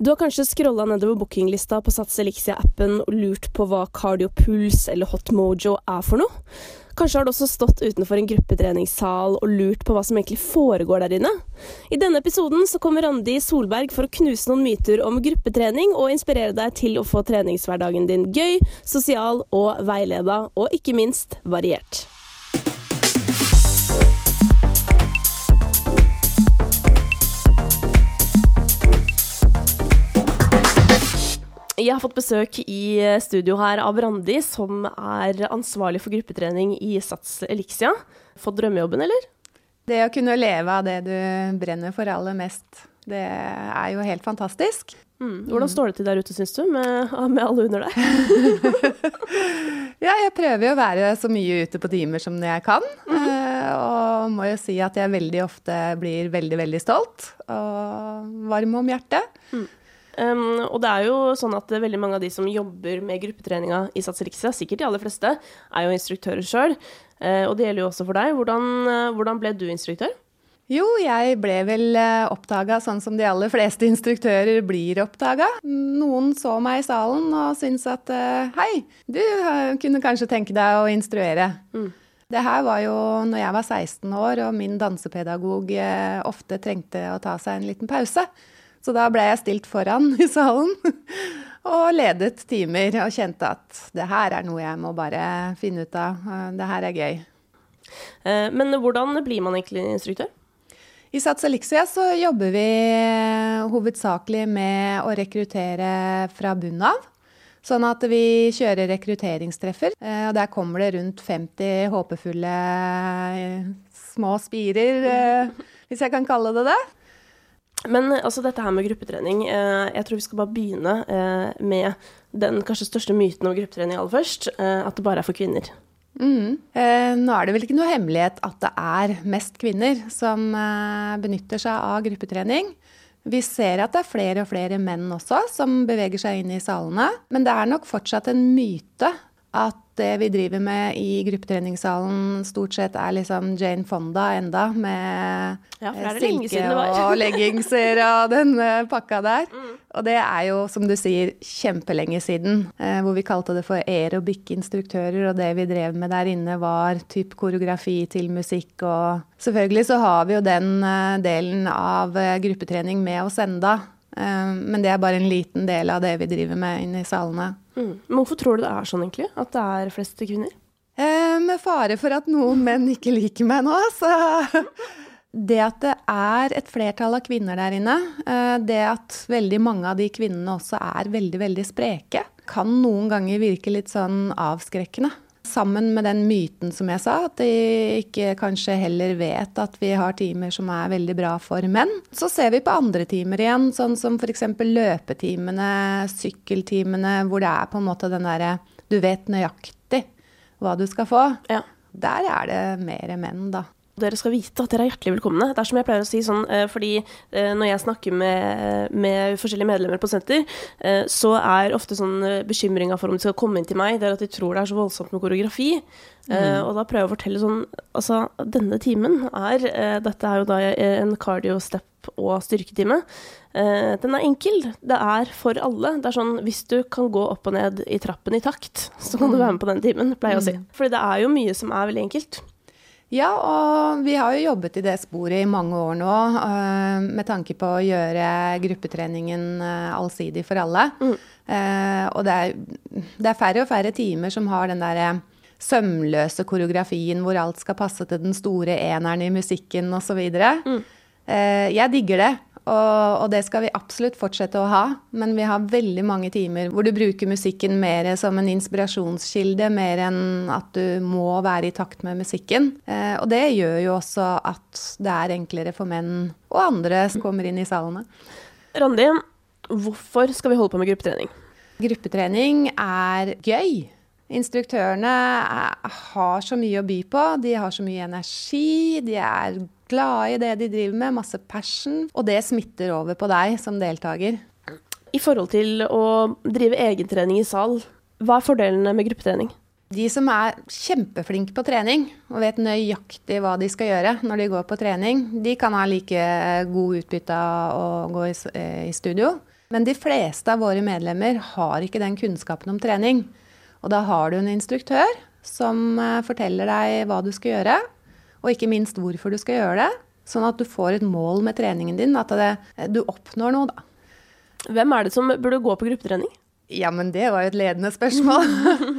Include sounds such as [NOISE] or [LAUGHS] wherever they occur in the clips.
Du har kanskje scrolla nedover bookinglista på Sats Elixia-appen og lurt på hva Cardiopuls eller Hotmojo er for noe? Kanskje har du også stått utenfor en gruppetreningssal og lurt på hva som egentlig foregår der inne? I denne episoden så kommer Randi Solberg for å knuse noen myter om gruppetrening og inspirere deg til å få treningshverdagen din gøy, sosial og veileda, og ikke minst variert. Jeg har fått besøk i studio her av Randi, som er ansvarlig for gruppetrening i Sats Elixia. Fått drømmejobben, eller? Det å kunne leve av det du brenner for aller mest, det er jo helt fantastisk. Mm. Hvordan står det til der ute, syns du, med, med, alle under deg? [LAUGHS] ja, jeg prøver jo å være så mye ute på timer som jeg kan. Mm -hmm. Og må jo si at jeg veldig ofte blir veldig, veldig stolt og varm om hjertet. Mm. Um, og det er jo sånn at veldig mange av de som jobber med gruppetreninga i Sats sikkert de aller fleste, er jo instruktører sjøl. Uh, eh, og det gjelder jo også for deg. Hvordan, uh, hvordan ble du instruktør? Jo, jeg ble vel uh, oppdaga sånn som de aller fleste instruktører blir oppdaga. Noen så meg i salen og syntes at hei, du kunne kanskje tenke deg å instruere. Mm. Det her var jo når jeg var 16 år og min dansepedagog ofte trengte å ta seg en liten pause. Så da ble jeg stilt foran [LAUGHS] i salen og ledet timer og kjente at det her er noe jeg må bare finne ut av. Det her er gøy. Eh, men hvordan blir man egentlig instruktør? I Sats Elixia så jobber vi hovedsakelig med å rekruttere fra bunnen av. Sånn at vi kjører rekrutteringstreffer. Eh, og der kommer det rundt 50 håpefulle eh, små spirer, hvis jeg kan kalle det det. Men altså, dette her med gruppetrening, eh, jeg tror vi skal bare begynne eh, med den kanskje største myten om gruppetrening aller først, eh, at det bare er for kvinner. Mm. Eh, nå er det vel ikke noe hemmelighet at det er mest kvinner som eh, benytter seg av gruppetrening. Vi ser at det er flere og flere menn også som beveger seg inn i salene. Men det er nok fortsatt en myte at det vi driver med i gruppetreningssalen stort sett er liksom Jane Fonda enda, med ja, silke og leggingser og [LAUGHS] den uh, pakka der. Mm. Og det er jo, som du sier, kjempelenge siden. Uh, hvor vi kalte det for aerobic-instruktører, og det vi drev med der inne var typ koreografi til musikk og Selvfølgelig så har vi jo den delen av gruppetrening med oss enda. Men det er bare en liten del av det vi driver med inne i salene. Mm. Men hvorfor tror du det er sånn, egentlig? At det er flest kvinner? Eh, med fare for at noen menn ikke liker meg nå, så [LAUGHS] Det at det er et flertall av kvinner der inne, eh, det at veldig mange av de kvinnene også er veldig, veldig spreke, kan noen ganger virke litt sånn avskrekkende. Sammen med den myten som jeg sa, at de ikke kanskje heller vet at vi har timer som er veldig bra for menn. Så ser vi på andre timer igjen, sånn som f.eks. løpetimene, sykkeltimene, hvor det er på en måte den derre du vet nøyaktig hva du skal få. Ja. Der er det mer menn, da dere skal vite at dere er hjertelig velkomne. Det er som jeg pleier å si sånn, eh, fordi eh, når jeg snakker med, med forskjellige medlemmer på senter, eh, så er ofte sånn bekymringa for om de skal komme inn til meg, det er at de tror det er så voldsomt med koreografi. Mm. Og da prøver jeg å fortelle sånn Altså, denne timen er Dette er jo da en cardio step og styrketime. Den er enkel. Det er for alle. Det er sånn hvis du kan gå opp og ned i trappen i takt, så kan du mm. være med på den timen, pleier jeg å si. Mm. Fordi det er jo mye som er veldig enkelt. Ja, og vi har jo jobbet i det sporet i mange år nå uh, med tanke på å gjøre gruppetreningen uh, allsidig for alle. Mm. Uh, og det er, det er, færre og færre timer som har den derre sømløse koreografien hvor alt skal passe til den store eneren i musikken osv. Mm. jeg digger det. Og, og, det skal vi absolutt fortsette å ha. Men vi har veldig mange timer hvor du bruker musikken mer som en inspirasjonskilde, mer enn at du må være i takt med musikken. Eh, og det gjør jo også at det er enklere for menn og andre som kommer inn i salene. Randi, hvorfor skal vi holde på med gruppetrening? Gruppetrening er gøy. Instruktørene har så mye å by på. De har så mye energi. De er glade i det de driver med, masse passion. Og det smitter over på deg som deltaker. I forhold til å drive egentrening i sal, hva er fordelene med gruppetrening? De som er kjempeflinke på trening og vet nøyaktig hva de skal gjøre når de går på trening, de kan ha like god utbytte av å gå i, eh, studio. Men de fleste av våre medlemmer har ikke den kunnskapen om trening. Og da har du en instruktør som eh, forteller deg hva du skal gjøre, og ikke minst hvorfor du skal gjøre det. Sånn at du får et mål med treningen din, at det, du oppnår noe, da. Hvem er det som burde gå på gruppetrening? Ja, men det var jo et ledende spørsmål.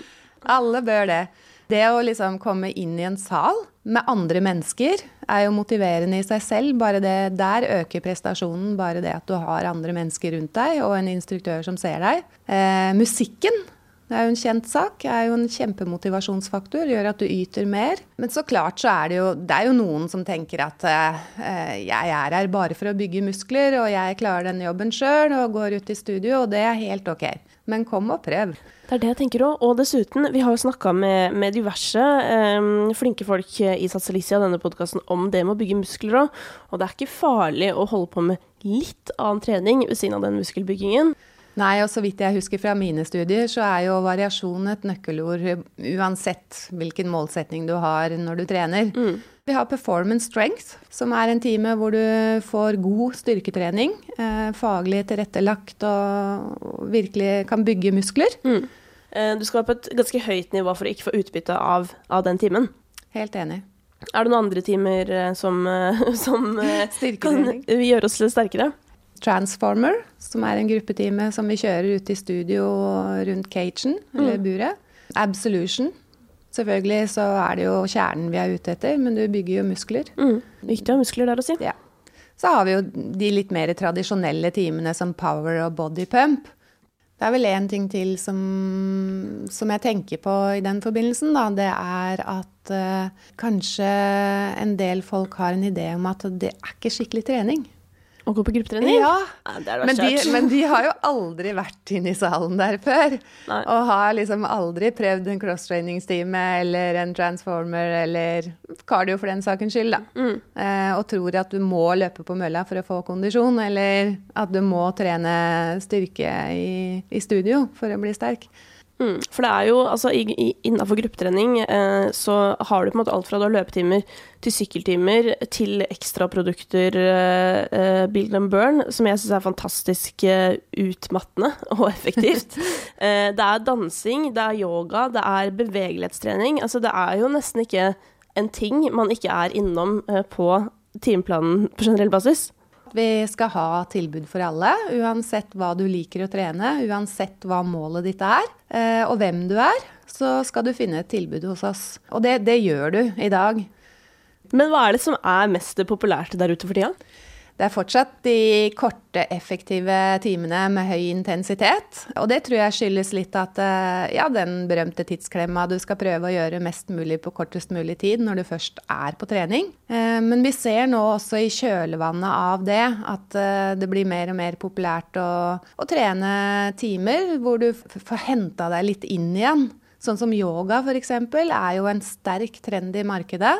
[LAUGHS] Alle bør det. Det å liksom komme inn i en sal med andre mennesker er jo motiverende i seg selv. Bare det der øker prestasjonen. Bare det at du har andre mennesker rundt deg og en instruktør som ser deg. Eh, musikken det er jo en kjent sak. Det er jo en kjempemotivasjonsfaktor. Gjør at du yter mer. Men så klart så er det jo Det er jo noen som tenker at eh, jeg er her bare for å bygge muskler, og jeg klarer denne jobben sjøl og går ut i studio, og det er helt ok. Men kom og prøv. Det er det jeg tenker òg. Og dessuten, vi har jo snakka med, med, diverse eh, flinke folk i Satsalicia denne podkasten om det med å bygge muskler òg. Og det er ikke farlig å holde på med litt annen trening ved siden av den muskelbyggingen. Nei, og så vidt jeg husker fra mine studier, så er jo variasjon et nøkkelord uansett hvilken målsetning du har når du trener. Mm. Vi har performance strength, som er en time hvor du får god styrketrening. Eh, faglig tilrettelagt og virkelig kan bygge muskler. Mm. Eh, du skal være på et ganske høyt nivå for å ikke få utbytte av, av den timen. Helt enig. Er det noen andre timer eh, som, eh, [LAUGHS] som kan gjøre oss litt sterkere? Transformer, som er en gruppetime som vi kjører ute i studio rundt cagen, eller mm. buret. Absolution. Selvfølgelig så er det jo kjernen vi er ute etter, men du bygger jo muskler. Mm. Viktig å ha muskler der si. Ja. Så har vi jo de litt mer tradisjonelle timene som power og body pump. Det er vel én ting til som, som, jeg tenker på i den forbindelsen, da. Det er at uh, kanskje en del folk har en idé om at det er ikke skikkelig trening. Å gå på gruppetrening? Ja, ja men, de, men, de, har jo aldri vært inne i salen der før. Nei. Og har liksom aldri prøvd en crosstrainingstime eller en transformer eller cardio for den sakens skyld, da. Mm. Eh, og tror at du må løpe på mølla for å få kondisjon, eller at du må trene styrke i, i studio for å bli sterk. Mm, for det er jo, altså Innafor gruppetrening eh, så har du på en måte alt fra du har løpetimer til sykkeltimer til ekstraprodukter, eh, eh, build and burn, som jeg syns er fantastisk eh, utmattende [LAUGHS] og effektivt. [LAUGHS] eh, det er dansing, det er yoga, det er bevegelighetstrening. Altså det er jo nesten ikke en ting man ikke er innom eh, på timeplanen på generell basis. Vi skal ha tilbud for alle, uansett hva du liker å trene, uansett hva målet ditt er, eh, og hvem du er, så skal du finne et tilbud hos oss. Og det, det gjør du i dag. Men hva er det som er mest populært der ute for tida? Det er fortsatt de korte, effektive timene med høy intensitet. Og det tror jeg skyldes litt at eh, ja, den berømte tidsklemma du skal prøve å gjøre mest mulig på kortest mulig tid når du først er på trening. Eh, men vi ser nå også i kjølvannet av det at eh, det blir mer og mer populært å, å trene timer hvor du får henta deg litt inn igjen. Sånn som yoga f.eks. er jo en sterk trend i markedet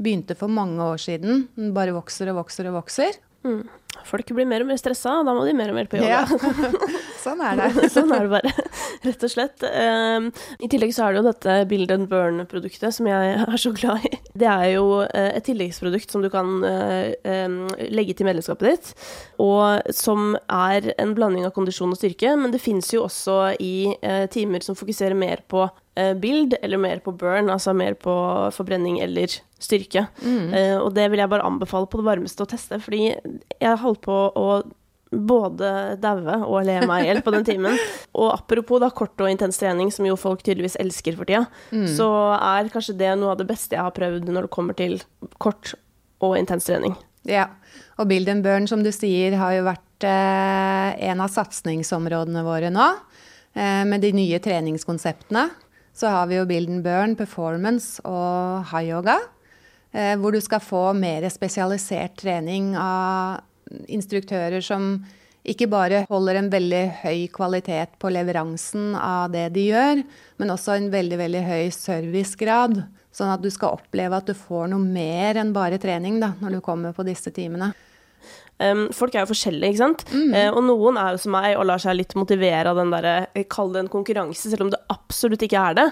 begynte for mange år siden. Den bare vokser og vokser og vokser. Mm. Folk blir mer og mer stressa, og da må de mer og mer på yoga. Ja. [LAUGHS] sånn er det. [LAUGHS] sånn er det bare, rett og slett. Um, I tillegg så er det jo dette Build and Burn-produktet som jeg [LAUGHS] er så glad i. Det er jo uh, et tilleggsprodukt som du kan uh, um, legge til medlemskapet ditt, og som er en blanding av kondisjon og styrke, men det fins jo også i uh, timer som fokuserer mer på Eh, build, eller mer på burn, altså mer på forbrenning eller styrke. Mm. Uh, og det vil jeg bare anbefale på det varmeste å teste, fordi jeg holdt på å både daue og le meg i hjel på den timen. [LAUGHS] Og apropos da kort og intens trening, som jo folk tydeligvis elsker for tida, mm. så er kanskje det noe av det beste jeg har prøvd når det kommer til kort og intens trening. Ja, og Build and Burn, som du sier, har jo vært eh, en av satsingsområdene våre nå. Eh, med de nye treningskonseptene så har vi jo Build Burn, Performance og high yoga. Eh, hvor du skal få mer spesialisert trening av instruktører som ikke bare holder en veldig høy kvalitet på leveransen av det de gjør, men også en veldig, veldig høy servicegrad. Sånn at du skal oppleve at du får noe mer enn bare trening da, når du kommer på disse timene. Um, folk er jo forskjellige, ikke sant. Uh, og noen er jo som meg og lar seg litt motivere av den derre Kall det en konkurranse, selv om det absolutt ikke er det.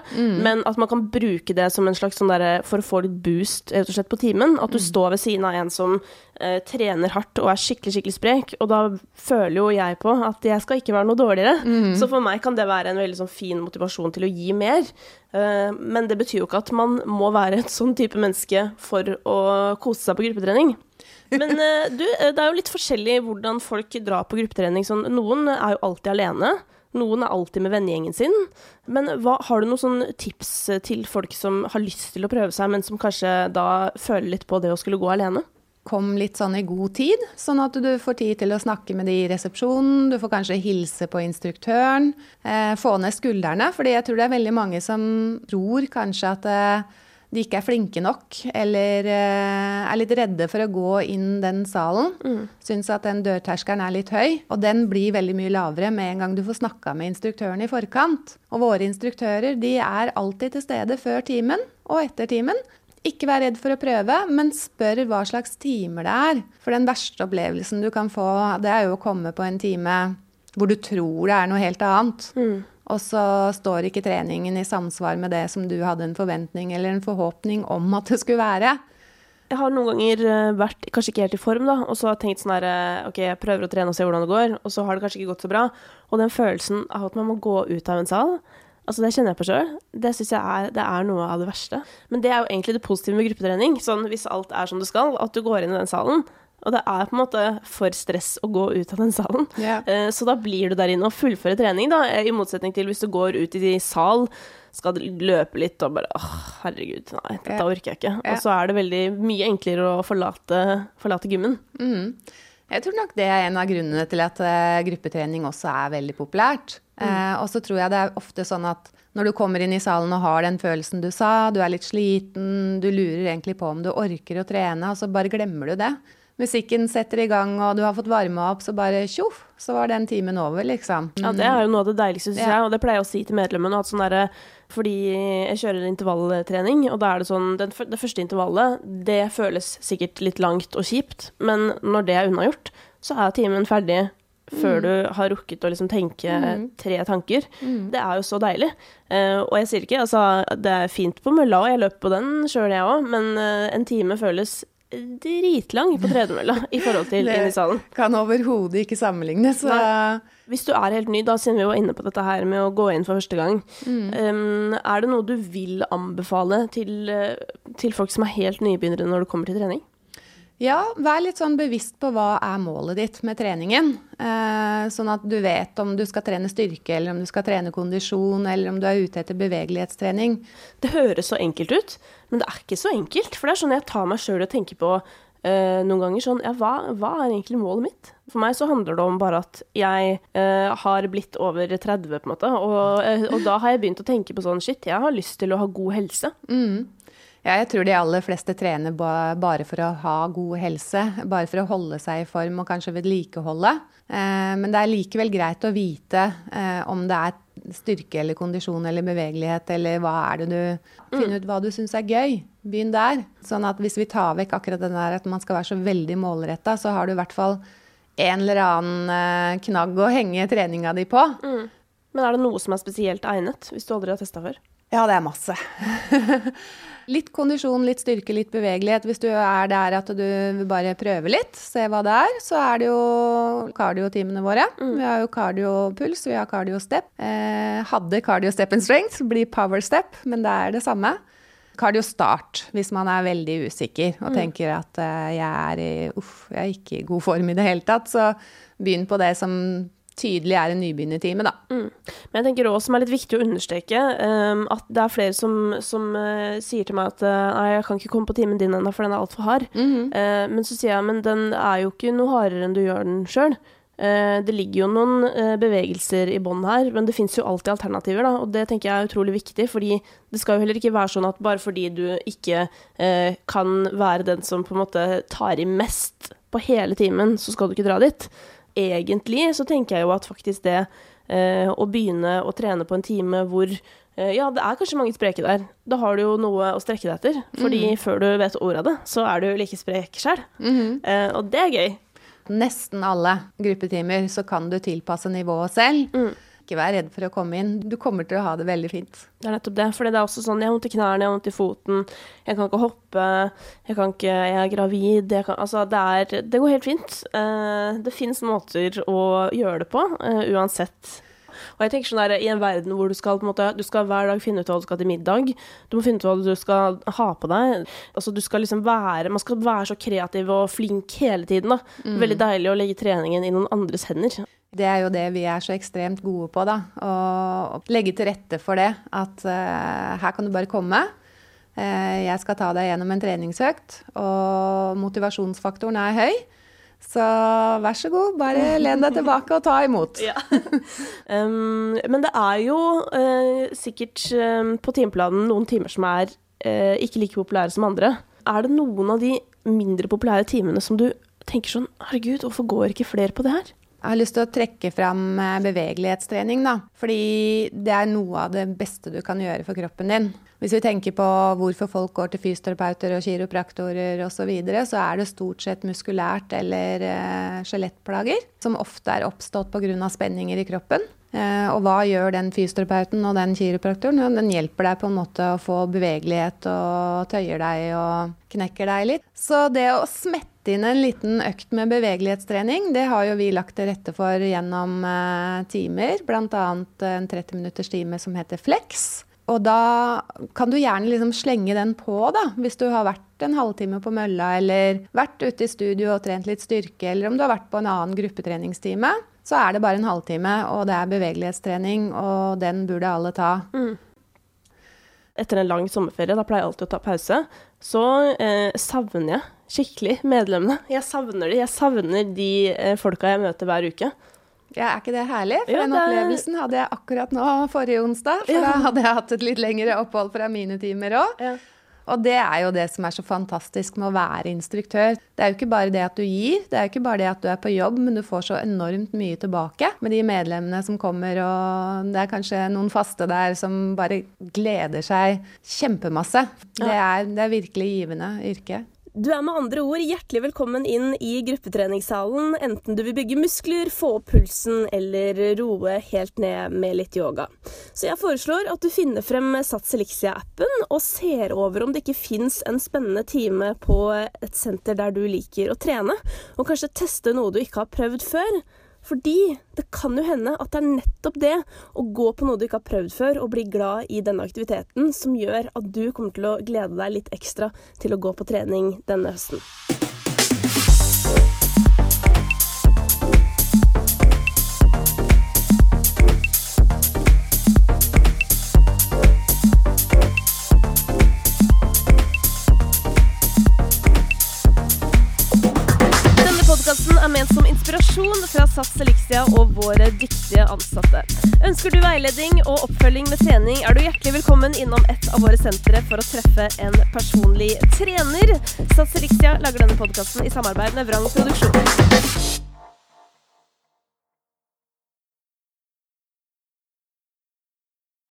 Men at man kan bruke det som en slags sånn derre For å få litt boost rett og slett på timen. At du står ved siden av en som uh, trener hardt og er skikkelig, skikkelig sprek. Og da føler jo jeg på at jeg skal ikke være noe dårligere. Så for meg kan det være en veldig sånn fin motivasjon til å gi mer. Uh, men det betyr jo ikke at man må være et sånn type menneske for å kose seg på gruppetrening. Men uh, du, det er jo litt forskjellig hvordan folk drar på gruppetrening. Sånn, noen er jo alltid alene. Noen er alltid med vennegjengen sin. Men hva, har du noen sånn tips til folk som har lyst til å prøve seg, men som kanskje da føler litt på det å skulle gå alene? Kom litt sånn i god tid, sånn at du får tid til å snakke med de i resepsjonen. Du får kanskje hilse på instruktøren. Eh, få ned skuldrene, fordi jeg tror det er veldig mange som tror kanskje at eh, de ikke er flinke nok, eller eh, er litt redde for å gå inn den salen. Mm. Syns at den dørterskelen er litt høy. Og den blir veldig mye lavere med en gang du får snakka med instruktøren i forkant. Og våre instruktører de er alltid til stede før timen og etter timen. Ikke vær redd for å prøve, men spør hva slags timer det er. For den verste opplevelsen du kan få, det er jo å komme på en time hvor du tror det er noe helt annet. Mm. Og så står ikke treningen i samsvar med det som du hadde en forventning eller en forhåpning om at det skulle være. Jeg har noen ganger eh, vært kanskje ikke helt i form, da, og så har jeg tenkt sånn her eh, OK, jeg prøver å trene og se hvordan det går, og så har det kanskje ikke gått så bra. Og den følelsen av at man må gå ut av en sal, Altså Det kjenner jeg på sjøl. Det syns jeg er, det er, noe av det verste. Men det er jo egentlig det positive med gruppetrening. Sånn hvis alt er som det skal, at du går inn i den salen. Og det er på en måte for stress å gå ut av den salen. Yeah. Så da blir du der inne og fullfører trening, da. I motsetning til hvis du går ut i sal, skal løpe litt og bare åh, herregud, nei, dette orker jeg ikke. Yeah. Og så er det veldig mye enklere å forlate, forlate gymmen. Mm. Jeg tror nok det er en av grunnene til at uh, gruppetrening også er veldig populært. Mm. Eh, og så tror jeg det er ofte sånn at når du kommer inn i salen og har den følelsen du sa, du er litt sliten, du lurer egentlig på om du orker å trene, og så bare glemmer du det. Musikken setter i gang, og du har fått varma opp, så bare tjoff, så var den timen over, liksom. Mm. Ja, det er jo noe av det deiligste, syns ja. jeg, og det pleier jeg å si til medlemmene. At sånn der, fordi jeg kjører intervalltrening, og da er det sånn den, Det første intervallet, det føles sikkert litt langt og kjipt, men når det er unnagjort, så er timen ferdig før mm. du har rukket å liksom tenke mm. tre tanker. Mm. Det er jo så deilig. Uh, og jeg sier ikke altså, det er fint på mølla, og jeg løper på den sjøl, jeg òg, men uh, en time føles dritlang på tredemølla [LAUGHS] i forhold til inni i salen. Det kan overhodet ikke sammenlignes. Hvis du er helt ny, da siden vi var inne på dette her med å gå inn for første gang, um, er det noe du vil anbefale til, eh, til folk som er helt nybegynnere når det kommer til trening? Ja, vær litt sånn bevisst på hva er målet ditt med treningen. Eh, sånn at du vet om du skal trene styrke, eller om du skal trene kondisjon, eller om du er ute etter bevegelighetstrening. Det høres så enkelt ut, men det er ikke så enkelt. For det er sånn jeg tar meg sjøl og tenker på eh, noen ganger sånn Ja, hva, hva, er egentlig målet mitt? For meg så handler det om bare at jeg eh, har blitt over 30, på en måte. Og, eh, og, da har jeg begynt å tenke på sånn Shit, jeg har lyst til å ha god helse. Mm. Ja, jeg tror de aller fleste trener bare for å ha god helse. Bare for å holde seg i form og kanskje vedlikeholde. Eh, men det er likevel greit å vite eh, om det er styrke eller kondisjon eller bevegelighet eller hva er det du Finne mm. ut hva du syns er gøy. Begynn der. Sånn at hvis vi tar vekk akkurat den der at man skal være så veldig målretta, så har du i hvert fall en eller annen eh, knagg å henge treninga di på. Mm. Men er det noe som er spesielt egnet, hvis du aldri har testa før? Ja, det er masse. [LAUGHS] litt kondisjon, litt styrke, litt bevegelighet. Hvis du er der at du bare prøver litt, se hva det er, så er det jo kardiotimene våre. Mm. Vi har jo kardiopuls, vi har kardiostep. Eh, hadde kardiostep and strength, blir power step, men det er det samme. Kardiostart, hvis man er veldig usikker og mm. tenker at eh, jeg er i uff, jeg er ikke i god form i det hele tatt, så begynn på det som tydelig er en nybegynnertime, da. Mm. Men jeg tenker også som er litt viktig å understreke, um, at det er flere som, som uh, sier til meg at uh, nei, jeg kan ikke komme på timen din ennå, for den er altfor hard. Mm -hmm. uh, men så sier jeg men den er jo ikke noe hardere enn du gjør den sjøl. det ligger jo noen bevegelser i bånn her, men det fins jo alltid alternativer, da, og det tenker jeg er utrolig viktig, fordi det skal jo heller ikke være sånn at bare fordi du ikke kan være den som på en måte tar i mest på hele timen, så skal du ikke dra dit egentlig så tenker jeg jo at faktisk det eh, å begynne å trene på en time hvor eh, ja, det er kanskje mange spreke der. Da har du jo noe å strekke deg etter. Fordi mm. før du vet ordet av det, så er du like sprek sjøl. Mm -hmm. eh, og det er gøy. nesten alle gruppetimer så kan du tilpasse nivået selv. Mm. Ikke vær redd for å komme inn. Du kommer til å ha det veldig fint. Det er nettopp det. For det er også sånn, jeg har vondt i knærne, jeg har vondt i foten, jeg kan ikke hoppe, jeg, kan ikke, jeg er gravid jeg kan, Altså, det, er, det går helt fint. Uh, det fins måter å gjøre det på, uh, uansett. Og jeg tenker sånn der, I en verden hvor du skal, måte, du skal hver dag finne ut hva du skal til middag, du må finne ut hva du skal ha på deg altså du skal liksom være, Man skal være så kreativ og flink hele tiden. da. Mm. Veldig deilig å legge treningen i noen andres hender. Det er jo det vi er så ekstremt gode på, da. Å legge til rette for det. At uh, her kan du bare komme. Uh, jeg skal ta deg gjennom en treningsøkt, og motivasjonsfaktoren er høy. Så vær så god, bare len deg tilbake og ta imot. [LAUGHS] Ja. Um, men det er jo uh, sikkert um, på timeplanen noen timer som er ikke like populære som andre. Er det noen av de mindre populære timene som du tenker sånn Herregud, hvorfor går ikke flere på det her? Jeg har lyst til å trekke fram eh, bevegelighetstrening, da. Fordi det er noe av det beste du kan gjøre for kroppen din. Hvis vi tenker på hvorfor folk går til fysioterapeuter og kiropraktorer osv., så, så er det stort sett muskulært eller uh, skjelettplager som ofte er oppstått pga. spenninger i kroppen. Uh, og hva gjør den fysioterapeuten og den kiropraktoren? Den hjelper deg på en måte å få bevegelighet og tøyer deg og knekker deg litt. Så det å smette inn en liten økt med bevegelighetstrening. Det har jo vi lagt til rette for gjennom uh, timer, bl.a. en 30 minutters time som heter Flex. Og da kan du gjerne liksom slenge den på, da, hvis du har vært en halvtime på mølla, eller vært ute i studio og trent litt styrke, eller om du har vært på en annen gruppetreningstime. Så er det bare en halvtime, og det er bevegelighetstrening, og den burde alle ta. Mm etter en lang sommerferie, da pleier jeg alltid å ta pause, så eh, savner jeg skikkelig medlemmene. Jeg savner de. Jeg savner de eh, folka jeg møter hver uke. Ja, Er ikke det herlig? For ja, den opplevelsen hadde jeg akkurat nå forrige onsdag. For ja. da hadde jeg hatt et litt lengre opphold fra mine timer òg. Ja. Og det er jo det som er så fantastisk med å være instruktør. Det er jo ikke bare det at du gir, det er jo ikke bare det at du er på jobb, men du får så enormt mye tilbake med de medlemmene som kommer, og det er kanskje noen faste der som bare gleder seg kjempemasse. Det er, det er virkelig givende yrke. Du er med andre ord hjertelig velkommen inn i gruppetreningssalen, enten du vil bygge muskler, få opp pulsen eller roe helt ned med litt yoga. Så jeg foreslår at du finner frem Sats Elixia-appen og ser over om det ikke fins en spennende time på et senter der du liker å trene, og kanskje teste noe du ikke har prøvd før. Fordi det kan jo hende at det er nettopp det å gå på noe du ikke har prøvd før, og bli glad i denne aktiviteten, som gjør at du kommer til å glede deg litt ekstra til å gå på trening denne høsten. Våre dyktige ansatte. Ønsker du veiledning og oppfølging med trening, er du hjertelig velkommen innom et av våre sentre for å treffe en personlig trener. Sats Elixia lager denne podkasten i samarbeid med Vrang Produksjon.